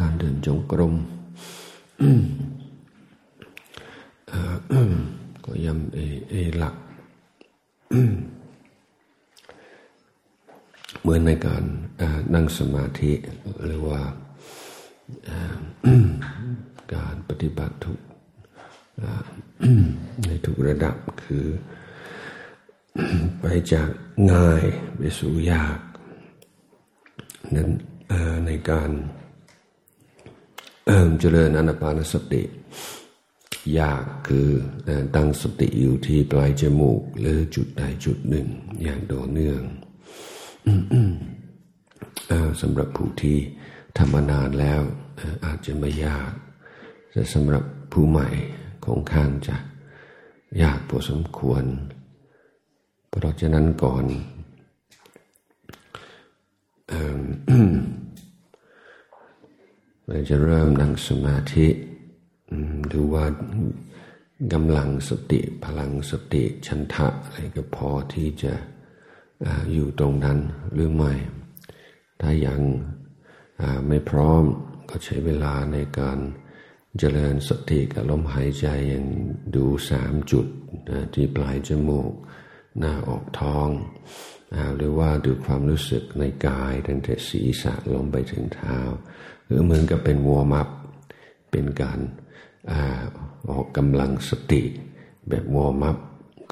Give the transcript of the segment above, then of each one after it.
การเดินจงกรมก็ย้ำเอเอหลัก เหมือนในการนั่งสมาธิหรือว่าการปฏิบัติทุกในทุกระดับคือ ไปจากง่ายไปสู่ยาก นั้นในการ เจริญอนาปานสติ ยากคือตั้งสติอยู่ที่ปลายจมูก หรือจุดใดจุดหนึ่ง อย่างต่อเนื่องสำหรับผู้ที่ทำมานานแล้วอาจจะไม่ยาก แต่สำหรับผู้ใหม่คงข้างจะยากพอสมควร เพราะฉะนั้นก่อน เราจะเริ่มนั่งสมาธิดูว่ากำลังสติพลังสติชันทะอะไรก็พอที่จะอยู่ตรงนั้นหรือไม่ ถ้ายังไม่พร้อมก็ใช้เวลาในการเจริญสติกับลมหายใจอย่างดูสามจุดที่ปลายจมูก หน้าออกท้องหรือว่าดูความรู้สึกในกายตั้งแต่ศีรษะลงไปถึงเท้า หรือเหมือนกับเป็นวัวมับเป็นการออกกำลังสติ แบบวอร์มัพ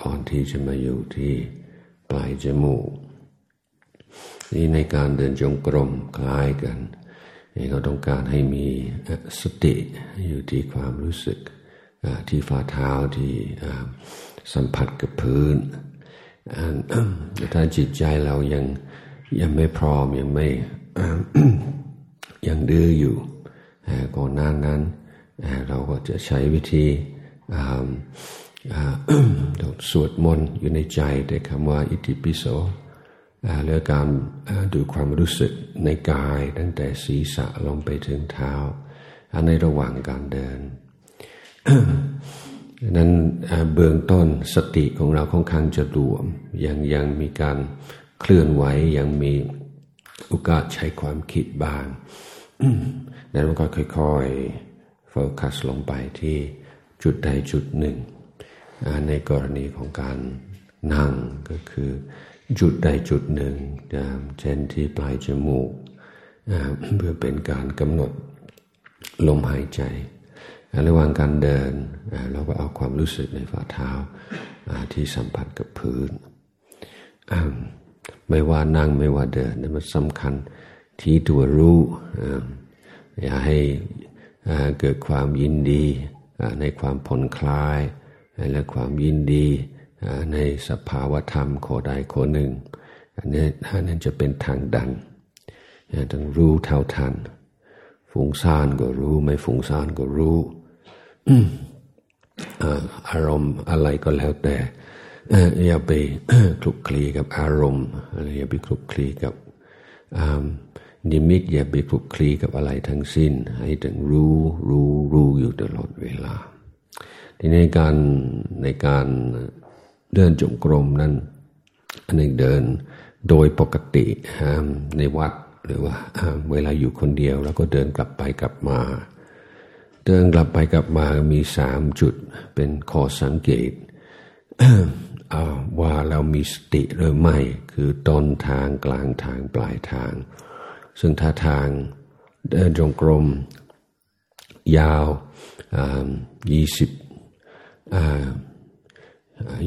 ก่อนที่จะมาอยู่ที่ปลายจมูก นี่ในการเดินจงกรมคล้ายกันเขาต้องการให้มีสติอยู่ที่ความรู้สึกที่ฝ่าเท้าที่สัมผัสกับพื้น ถ้าจิตใจเรายังยังไม่พร้อมยังไม่ยังดื้ออยู่ก่อนหน้านั้น เราก็จะใช้วิธีสวดมนต์อยู่ในใจแต่คำว่าอิติปิโสเรื่องการดูความรู้สึกในกายตั้งแต่ศีรษะลงไปถึงเท้าในระหว่างการเดิน นั้นเบื้องต้นสติของเราค่อนข้างจะรวม ยังยังมีการเคลื่อนไหวยังมีโอกาสใช้ความคิดบ้างนั้นมันก็ค่อยๆโฟกัสลงไปที่จุดใดจุดหนึ่ง ในกรณีของการนั่งก็คือจุดใดจุดหนึ่งเช่นที่ปลายจมูกเพื่อเป็นการกำหนดลมหายใจ ระหว่างการเดินเราก็เอาความรู้สึกในฝ่าเท้าที่สัมผัสกับพื้น ไม่ว่านั่งไม่ว่าเดินมันสำคัญที่ตัวรู้อย่าให้เกิดความยินดีในความผ่อนคลาย และความยินดีในสภาวธรรมโคใดโคหนึ่งอันนี้นั่นจะเป็นทางดันต้องรู้เท่าทัน ฟุ้งซ่านก็รู้ไม่ฟุ้งซ่านก็รู้ อารมณ์อะไรก็แล้วแต่อย่าไปคลุกคลีกับอารมณ์อย่าไปคลุกคลีกับนิมิตอย่าไปคลุกคลีกับอะไรทั้งสิ้น ให้ถึงรู้รู้รู้อยู่ตลอดเวลา ทีนี้การในการเดินจงกรมนั้นอันหนึ่งเดินโดยปกติในวัดหรือว่าเวลาอยู่คนเดียว แล้วก็เดินกลับไปกลับมา เดินกลับไปกลับมามีสามจุดเป็นข้อสังเกตว่าเรามีสติหรือไม่ คือต้นทางกลางทางปลายทาง ซึ่งถ้าทางเดินจงกรม ยาวยี่สิบ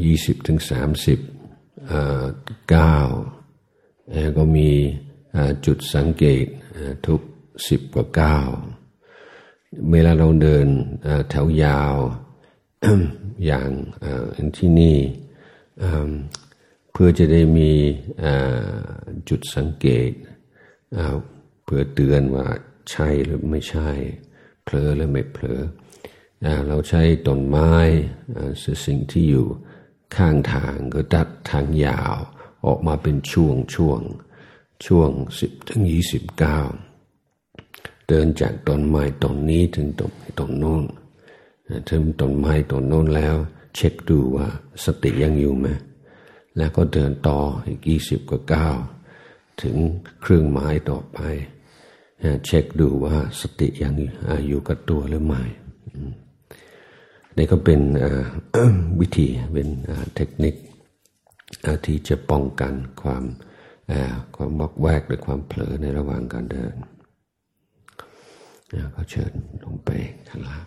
ยี่สิบถึงสามสิบเก้าก็มีจุดสังเกตทุกสิบกว่าเก้า เวลาเราเดินแถวยาวอย่างที่นี่เพื่อจะได้มีจุดสังเกตเพื่อเตือนว่าใช่หรือไม่ใช่เผลอหรือไม่เผลอเราใช้ต้นไม้สิ่งที่อยู่ข้างทางก็ตัดทางยาวออกมาเป็นช่วงช่วงช่วงสิบถึงยี่สิบเก้า เดินจากต้นไม้ต้นนี้ถึงต้นต้นโน้นถึงต้นไม้ต้นโน้นแล้ว เช็คดูว่าสติยังอยู่ไหมแล้วก็เดินต่ออีกยี่สิบกว่าเก้าถึงเครื่องไม้ต่อไป เช็คดูว่าสติยังอยู่กับตัวหรือไม่นี่ก็เป็นวิธีเป็นเทคนิคที่จะป้องกันความความวอกแวกหรือความเผลอในระหว่างการเดิน ก็เชิญลงไปข้างล่าง